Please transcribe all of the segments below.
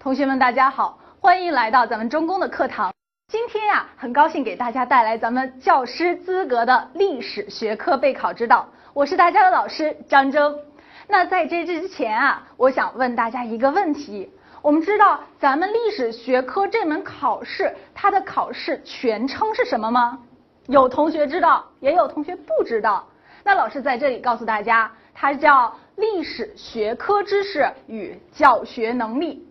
同学们，大家好，欢迎来到咱们中公的课堂。今天呀，很高兴给大家带来咱们教师资格的历史学科备考指导。我是大家的老师张征。那在这之前啊，我想问大家一个问题：我们知道咱们历史学科这门考试，它的考试全称是什么吗？有同学知道，也有同学不知道。那老师在这里告诉大家，它叫历史学科知识与教学能力。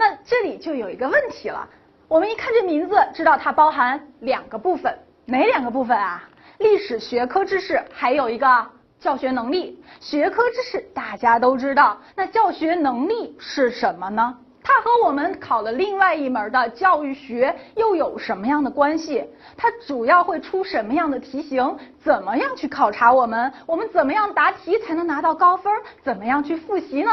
那这里就有一个问题了，我们一看这名字，知道它包含两个部分，哪两个部分啊？历史学科知识，还有一个教学能力。学科知识大家都知道，那教学能力是什么呢？它和我们考的另外一门的教育学又有什么样的关系？它主要会出什么样的题型？怎么样去考察我们？我们怎么样答题才能拿到高分？怎么样去复习呢？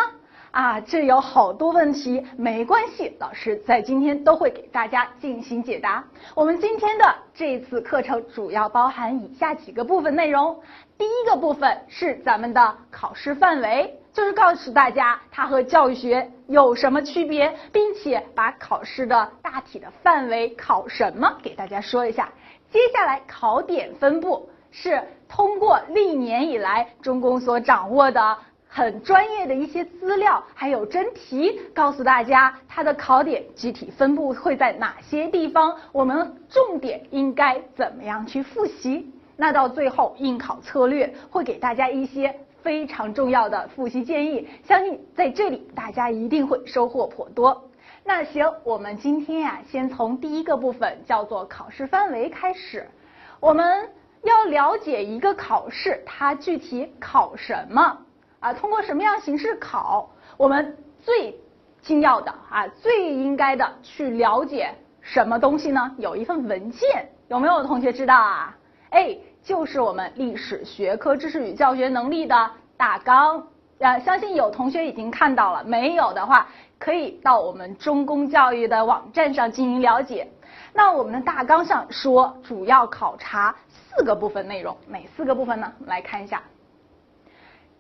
啊，这有好多问题，没关系，老师在今天都会给大家进行解答。我们今天的这次课程主要包含以下几个部分内容。第一个部分是咱们的考试范围，就是告诉大家它和教育学有什么区别，并且把考试的大体的范围考什么给大家说一下。接下来考点分布是通过历年以来中公所掌握的。很专业的一些资料，还有真题，告诉大家它的考点具体分布会在哪些地方，我们重点应该怎么样去复习。那到最后应考策略会给大家一些非常重要的复习建议，相信在这里大家一定会收获颇多。那行，我们今天呀，先从第一个部分叫做考试范围开始，我们要了解一个考试，它具体考什么。啊，通过什么样形式考？我们最精要的啊，最应该的去了解什么东西呢？有一份文件，有没有同学知道啊？哎，就是我们历史学科知识与教学能力的大纲。啊，相信有同学已经看到了，没有的话，可以到我们中公教育的网站上进行了解。那我们的大纲上说，主要考察四个部分内容，哪四个部分呢？我们来看一下。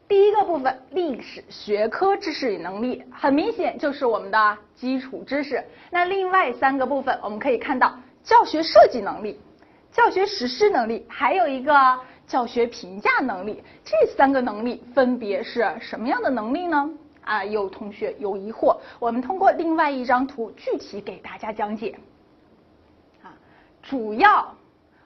第一个部分，历史学科知识与能力，很明显就是我们的基础知识。那另外三个部分，我们可以看到教学设计能力、教学实施能力，还有一个教学评价能力。这三个能力分别是什么样的能力呢？啊，有同学有疑惑，我们通过另外一张图具体给大家讲解。啊，主要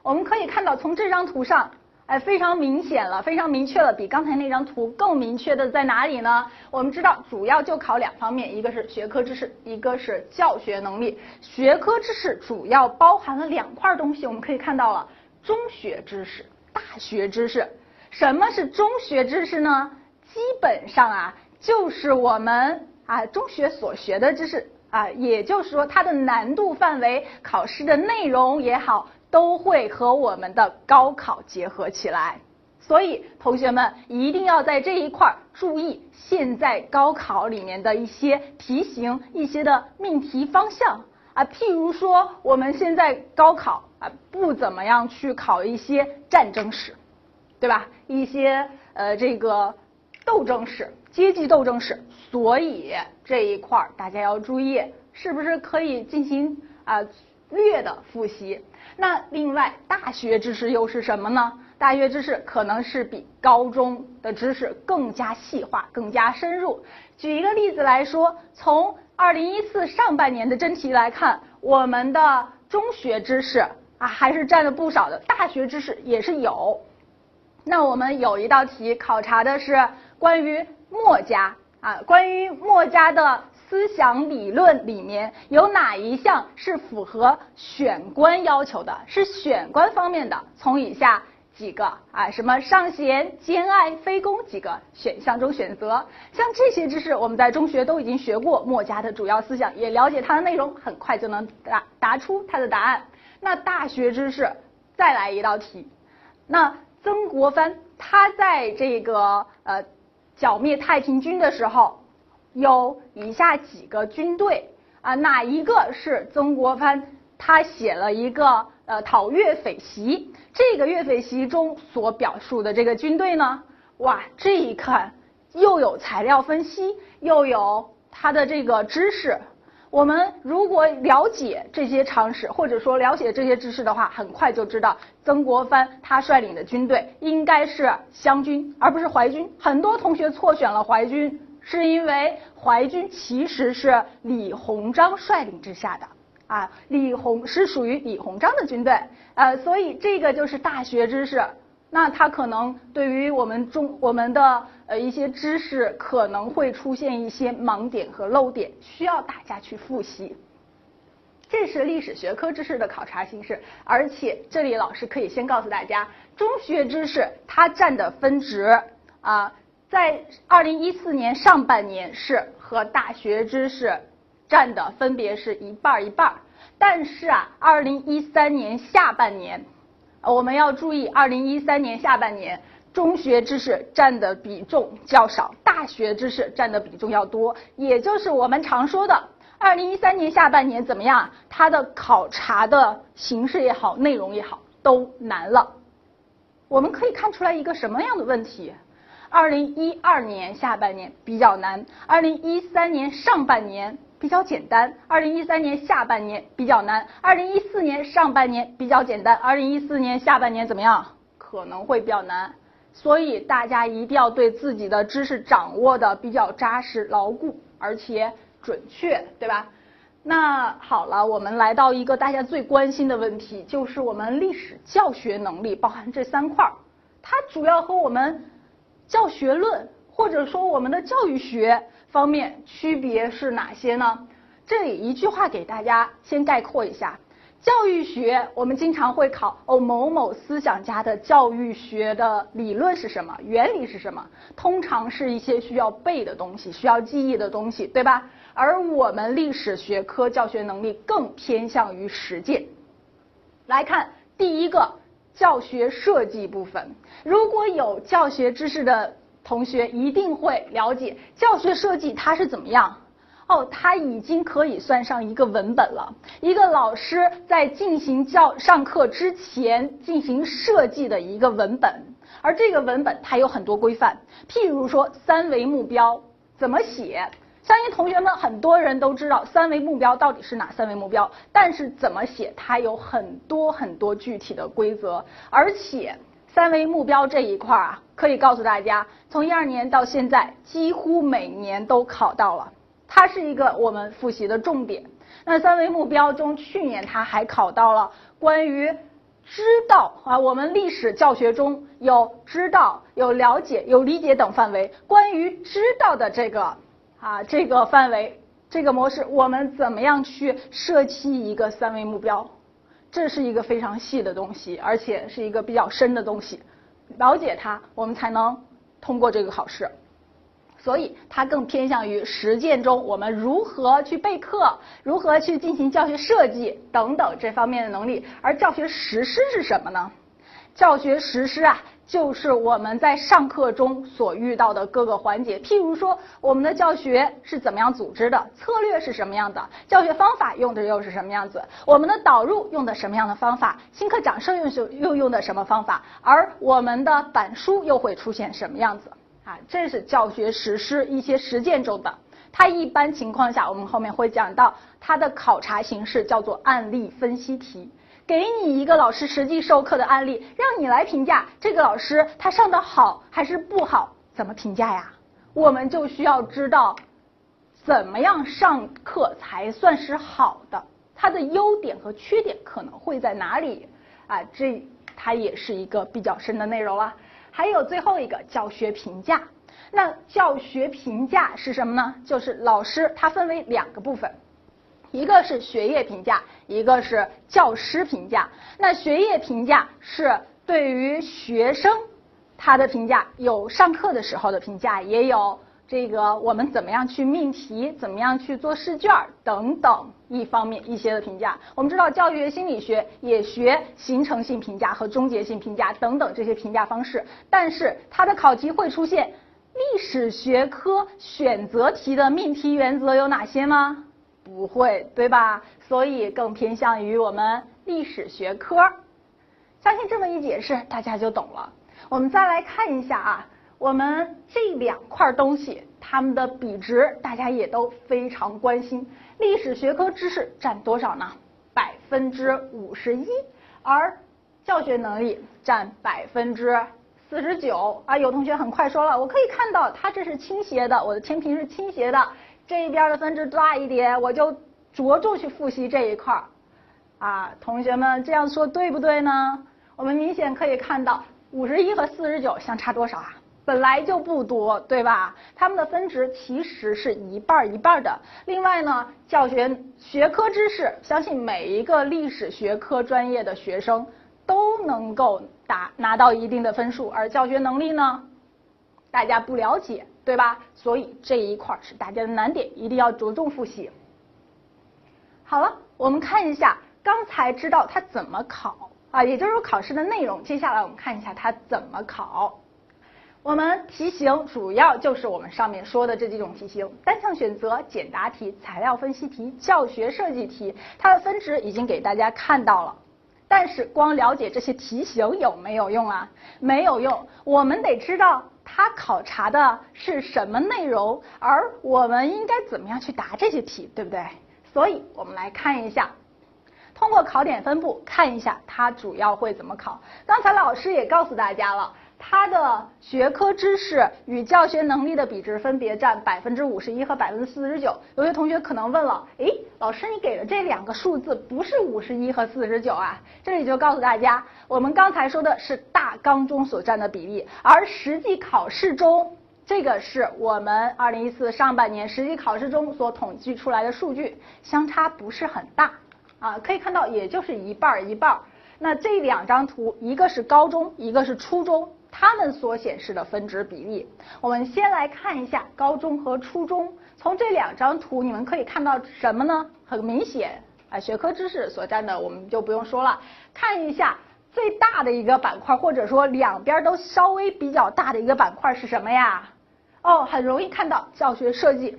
我们可以看到从这张图上。哎，非常明显了，非常明确了，比刚才那张图更明确的在哪里呢？我们知道，主要就考两方面，一个是学科知识，一个是教学能力。学科知识主要包含了两块东西，我们可以看到了中学知识、大学知识。什么是中学知识呢？基本上啊，就是我们啊中学所学的知识啊，也就是说它的难度范围、考试的内容也好。都会和我们的高考结合起来，所以同学们一定要在这一块儿注意现在高考里面的一些题型、一些的命题方向啊。譬如说，我们现在高考啊不怎么样去考一些战争史，对吧？一些呃这个斗争史、阶级斗争史，所以这一块儿大家要注意，是不是可以进行啊略的复习？那另外，大学知识又是什么呢？大学知识可能是比高中的知识更加细化、更加深入。举一个例子来说，从二零一四上半年的真题来看，我们的中学知识啊还是占了不少的，大学知识也是有。那我们有一道题考察的是关于墨家啊，关于墨家的。思想理论里面有哪一项是符合选官要求的？是选官方面的，从以下几个啊，什么尚贤、兼爱、非攻几个选项中选择。像这些知识，我们在中学都已经学过墨家的主要思想，也了解它的内容，很快就能答答出它的答案。那大学知识再来一道题，那曾国藩他在这个呃剿灭太平军的时候。有以下几个军队啊，哪一个是曾国藩他写了一个呃讨粤匪檄？这个粤匪檄中所表述的这个军队呢？哇，这一看又有材料分析，又有他的这个知识，我们如果了解这些常识，或者说了解这些知识的话，很快就知道曾国藩他率领的军队应该是湘军，而不是淮军。很多同学错选了淮军，是因为淮军其实是李鸿章率领之下的啊，李鸿是属于李鸿章的军队，呃，所以这个就是大学知识。那它可能对于我们中我们的呃一些知识可能会出现一些盲点和漏点，需要大家去复习。这是历史学科知识的考察形式，而且这里老师可以先告诉大家，中学知识它占的分值啊，在二零一四年上半年是和大学知识占的分别是一半一半，但是啊，二零一三年下半年。我们要注意，二零一三年下半年中学知识占的比重较少，大学知识占的比重要多，也就是我们常说的，二零一三年下半年怎么样？它的考察的形式也好，内容也好，都难了。我们可以看出来一个什么样的问题？二零一二年下半年比较难，二零一三年上半年。比较简单，二零一三年下半年比较难，二零一四年上半年比较简单，二零一四年下半年怎么样？可能会比较难，所以大家一定要对自己的知识掌握的比较扎实、牢固，而且准确，对吧？那好了，我们来到一个大家最关心的问题，就是我们历史教学能力，包含这三块儿，它主要和我们教学论或者说我们的教育学。方面区别是哪些呢？这里一句话给大家先概括一下：教育学我们经常会考哦，某某思想家的教育学的理论是什么，原理是什么？通常是一些需要背的东西，需要记忆的东西，对吧？而我们历史学科教学能力更偏向于实践。来看第一个教学设计部分，如果有教学知识的。同学一定会了解教学设计它是怎么样哦，它已经可以算上一个文本了。一个老师在进行教上课之前进行设计的一个文本，而这个文本它有很多规范，譬如说三维目标怎么写，相信同学们很多人都知道三维目标到底是哪三维目标，但是怎么写它有很多很多具体的规则，而且。三维目标这一块啊，可以告诉大家，从一二年到现在，几乎每年都考到了，它是一个我们复习的重点。那三维目标中，去年它还考到了关于知道啊，我们历史教学中有知道、有了解、有理解等范围。关于知道的这个啊这个范围、这个模式，我们怎么样去设计一个三维目标？这是一个非常细的东西，而且是一个比较深的东西，了解它，我们才能通过这个考试。所以它更偏向于实践中我们如何去备课，如何去进行教学设计等等这方面的能力。而教学实施是什么呢？教学实施啊。就是我们在上课中所遇到的各个环节，譬如说我们的教学是怎么样组织的，策略是什么样的，教学方法用的又是什么样子，我们的导入用的什么样的方法，新课讲授用又用的什么方法，而我们的板书又会出现什么样子啊？这是教学实施一些实践中的，它一般情况下我们后面会讲到它的考察形式叫做案例分析题。给你一个老师实际授课的案例，让你来评价这个老师他上的好还是不好？怎么评价呀？我们就需要知道怎么样上课才算是好的，它的优点和缺点可能会在哪里？啊，这它也是一个比较深的内容了。还有最后一个教学评价，那教学评价是什么呢？就是老师他分为两个部分。一个是学业评价，一个是教师评价。那学业评价是对于学生他的评价，有上课的时候的评价，也有这个我们怎么样去命题，怎么样去做试卷等等一方面一些的评价。我们知道教育心理学也学形成性评价和终结性评价等等这些评价方式，但是它的考题会出现历史学科选择题的命题原则有哪些吗？不会，对吧？所以更偏向于我们历史学科。相信这么一解释，大家就懂了。我们再来看一下啊，我们这两块东西，它们的比值，大家也都非常关心。历史学科知识占多少呢？百分之五十一，而教学能力占百分之四十九。啊，有同学很快说了，我可以看到它这是倾斜的，我的天平是倾斜的，这一边的分值大一点，我就着重去复习这一块儿。啊，同学们这样说对不对呢？我们明显可以看到，五十一和四十九相差多少啊？本来就不多，对吧？它们的分值其实是一半一半的。另外呢，教学学科知识，相信每一个历史学科专业的学生都能够达拿到一定的分数，而教学能力呢，大家不了解，对吧？所以这一块是大家的难点，一定要着重复习。好了，我们看一下刚才知道它怎么考啊，也就是说考试的内容。接下来我们看一下它怎么考。我们题型主要就是我们上面说的这几种题型：单项选择、简答题、材料分析题、教学设计题。它的分值已经给大家看到了，但是光了解这些题型有没有用啊？没有用，我们得知道它考察的是什么内容，而我们应该怎么样去答这些题，对不对？所以我们来看一下，通过考点分布看一下它主要会怎么考。刚才老师也告诉大家了。它的学科知识与教学能力的比值分别占百分之五十一和百分之四十九。有些同学可能问了，诶，老师你给的这两个数字不是五十一和四十九啊？这里就告诉大家，我们刚才说的是大纲中所占的比例，而实际考试中，这个是我们二零一四上半年实际考试中所统计出来的数据，相差不是很大啊，可以看到也就是一半儿一半儿。那这两张图，一个是高中，一个是初中。它们所显示的分值比例，我们先来看一下高中和初中。从这两张图，你们可以看到什么呢？很明显，啊，学科知识所占的我们就不用说了。看一下最大的一个板块，或者说两边都稍微比较大的一个板块是什么呀？哦，很容易看到教学设计，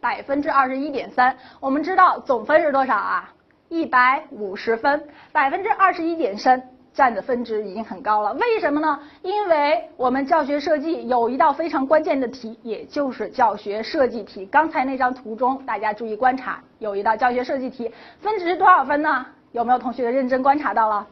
百分之二十一点三。我们知道总分是多少啊？一百五十分，百分之二十一点三。占的分值已经很高了，为什么呢？因为我们教学设计有一道非常关键的题，也就是教学设计题。刚才那张图中，大家注意观察，有一道教学设计题，分值是多少分呢？有没有同学认真观察到了？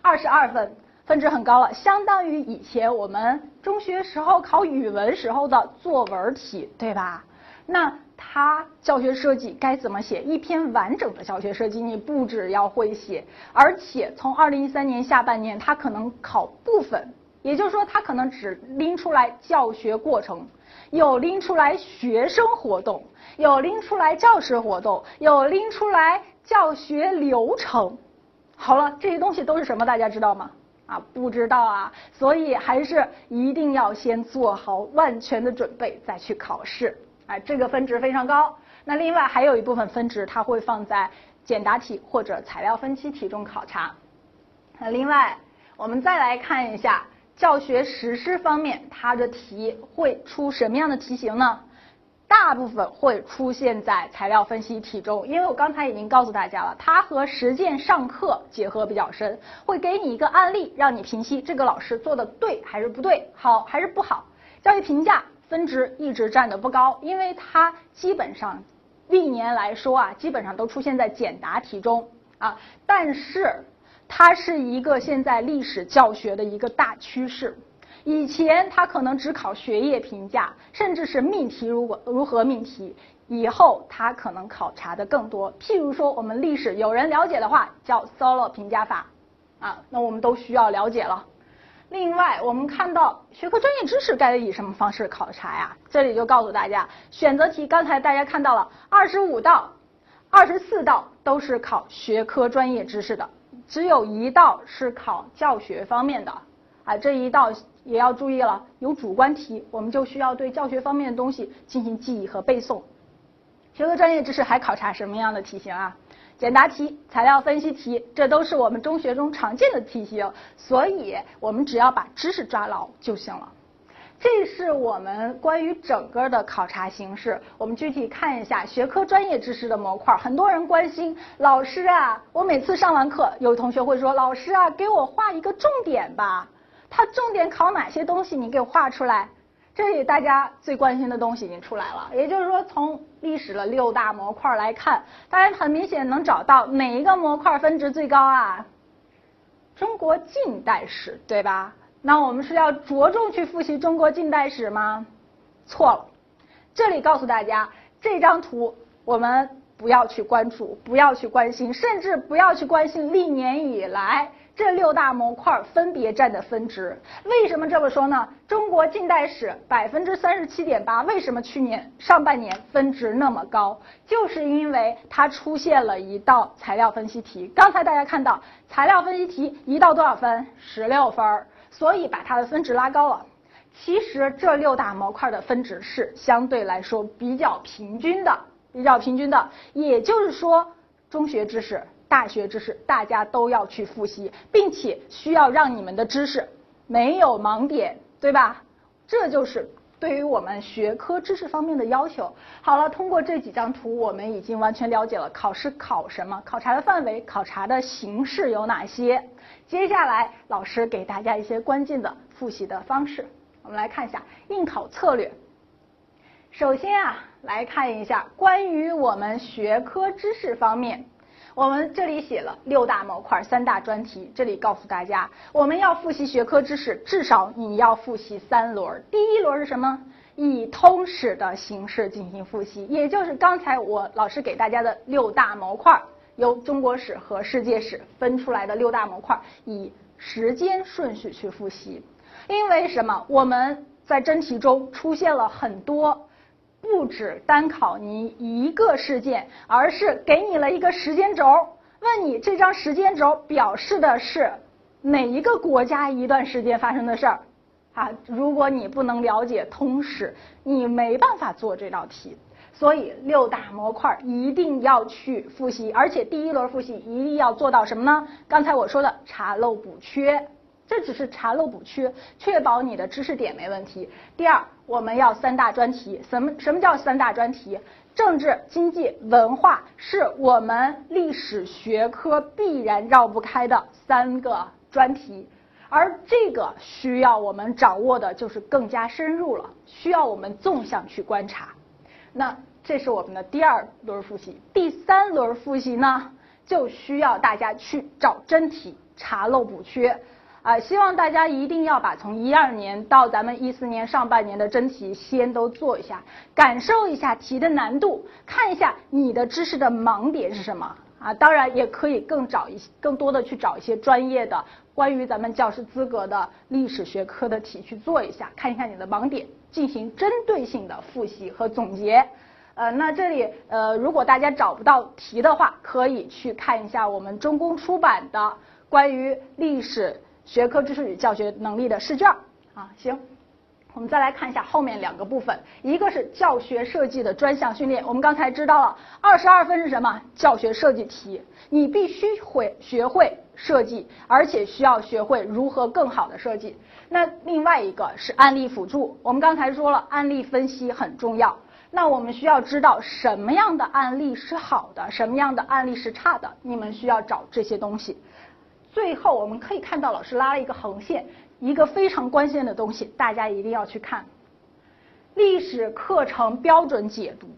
二十二分，分值很高了，相当于以前我们中学时候考语文时候的作文题，对吧？那。它教学设计该怎么写？一篇完整的教学设计，你不只要会写，而且从二零一三年下半年，它可能考部分，也就是说，它可能只拎出来教学过程，有拎出来学生活动，有拎出来教师活动，有拎出来教学流程。好了，这些东西都是什么？大家知道吗？啊，不知道啊，所以还是一定要先做好万全的准备，再去考试。哎，这个分值非常高。那另外还有一部分分值，它会放在简答题或者材料分析题中考察。那另外，我们再来看一下教学实施方面，它的题会出什么样的题型呢？大部分会出现在材料分析题中，因为我刚才已经告诉大家了，它和实践上课结合比较深，会给你一个案例，让你评析这个老师做的对还是不对，好还是不好。教育评价。分值一直占的不高，因为它基本上历年来说啊，基本上都出现在简答题中啊。但是它是一个现在历史教学的一个大趋势。以前它可能只考学业评价，甚至是命题，如果如何命题，以后它可能考察的更多。譬如说我们历史有人了解的话，叫 Solo 评价法啊，那我们都需要了解了。另外，我们看到学科专业知识该以什么方式考察呀？这里就告诉大家，选择题刚才大家看到了，二十五道、二十四道都是考学科专业知识的，只有一道是考教学方面的。啊，这一道也要注意了，有主观题，我们就需要对教学方面的东西进行记忆和背诵。学科专业知识还考察什么样的题型啊？简答题、材料分析题，这都是我们中学中常见的题型，所以我们只要把知识抓牢就行了。这是我们关于整个的考察形式。我们具体看一下学科专业知识的模块。很多人关心，老师啊，我每次上完课，有同学会说，老师啊，给我画一个重点吧。它重点考哪些东西？你给我画出来。这里大家最关心的东西已经出来了，也就是说，从历史的六大模块来看，大家很明显能找到哪一个模块分值最高啊？中国近代史，对吧？那我们是要着重去复习中国近代史吗？错了，这里告诉大家，这张图我们不要去关注，不要去关心，甚至不要去关心历年以来。这六大模块分别占的分值，为什么这么说呢？中国近代史百分之三十七点八，为什么去年上半年分值那么高？就是因为它出现了一道材料分析题。刚才大家看到材料分析题一道多少分？十六分，所以把它的分值拉高了。其实这六大模块的分值是相对来说比较平均的，比较平均的。也就是说，中学知识。大学知识大家都要去复习，并且需要让你们的知识没有盲点，对吧？这就是对于我们学科知识方面的要求。好了，通过这几张图，我们已经完全了解了考试考什么，考察的范围、考察的形式有哪些。接下来，老师给大家一些关键的复习的方式。我们来看一下应考策略。首先啊，来看一下关于我们学科知识方面。我们这里写了六大模块、三大专题。这里告诉大家，我们要复习学科知识，至少你要复习三轮。第一轮是什么？以通史的形式进行复习，也就是刚才我老师给大家的六大模块，由中国史和世界史分出来的六大模块，以时间顺序去复习。因为什么？我们在真题中出现了很多。不止单考你一个事件，而是给你了一个时间轴，问你这张时间轴表示的是哪一个国家一段时间发生的事儿啊？如果你不能了解通史，你没办法做这道题。所以六大模块一定要去复习，而且第一轮复习一定要做到什么呢？刚才我说的查漏补缺。这只是查漏补缺，确保你的知识点没问题。第二，我们要三大专题。什么什么叫三大专题？政治、经济、文化是我们历史学科必然绕不开的三个专题，而这个需要我们掌握的就是更加深入了，需要我们纵向去观察。那这是我们的第二轮复习。第三轮复习呢，就需要大家去找真题，查漏补缺。啊，希望大家一定要把从一二年到咱们一四年上半年的真题先都做一下，感受一下题的难度，看一下你的知识的盲点是什么啊。当然也可以更找一些更多的去找一些专业的关于咱们教师资格的历史学科的题去做一下，看一下你的盲点，进行针对性的复习和总结。呃，那这里呃，如果大家找不到题的话，可以去看一下我们中公出版的关于历史。学科知识与教学能力的试卷啊，行，我们再来看一下后面两个部分，一个是教学设计的专项训练。我们刚才知道了，二十二分是什么？教学设计题，你必须会学会设计，而且需要学会如何更好的设计。那另外一个是案例辅助，我们刚才说了，案例分析很重要。那我们需要知道什么样的案例是好的，什么样的案例是差的，你们需要找这些东西。最后我们可以看到，老师拉了一个横线，一个非常关键的东西，大家一定要去看。历史课程标准解读。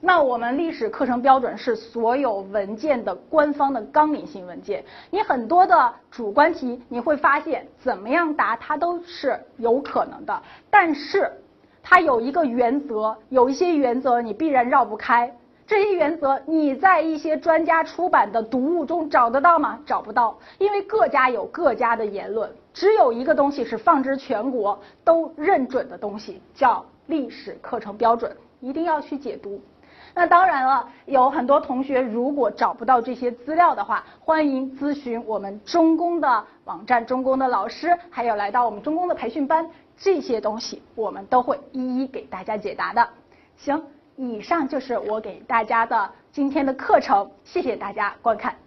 那我们历史课程标准是所有文件的官方的纲领性文件，你很多的主观题你会发现，怎么样答它都是有可能的，但是它有一个原则，有一些原则你必然绕不开。这些原则你在一些专家出版的读物中找得到吗？找不到，因为各家有各家的言论，只有一个东西是放之全国都认准的东西，叫历史课程标准，一定要去解读。那当然了，有很多同学如果找不到这些资料的话，欢迎咨询我们中公的网站、中公的老师，还有来到我们中公的培训班，这些东西我们都会一一给大家解答的。行。以上就是我给大家的今天的课程，谢谢大家观看。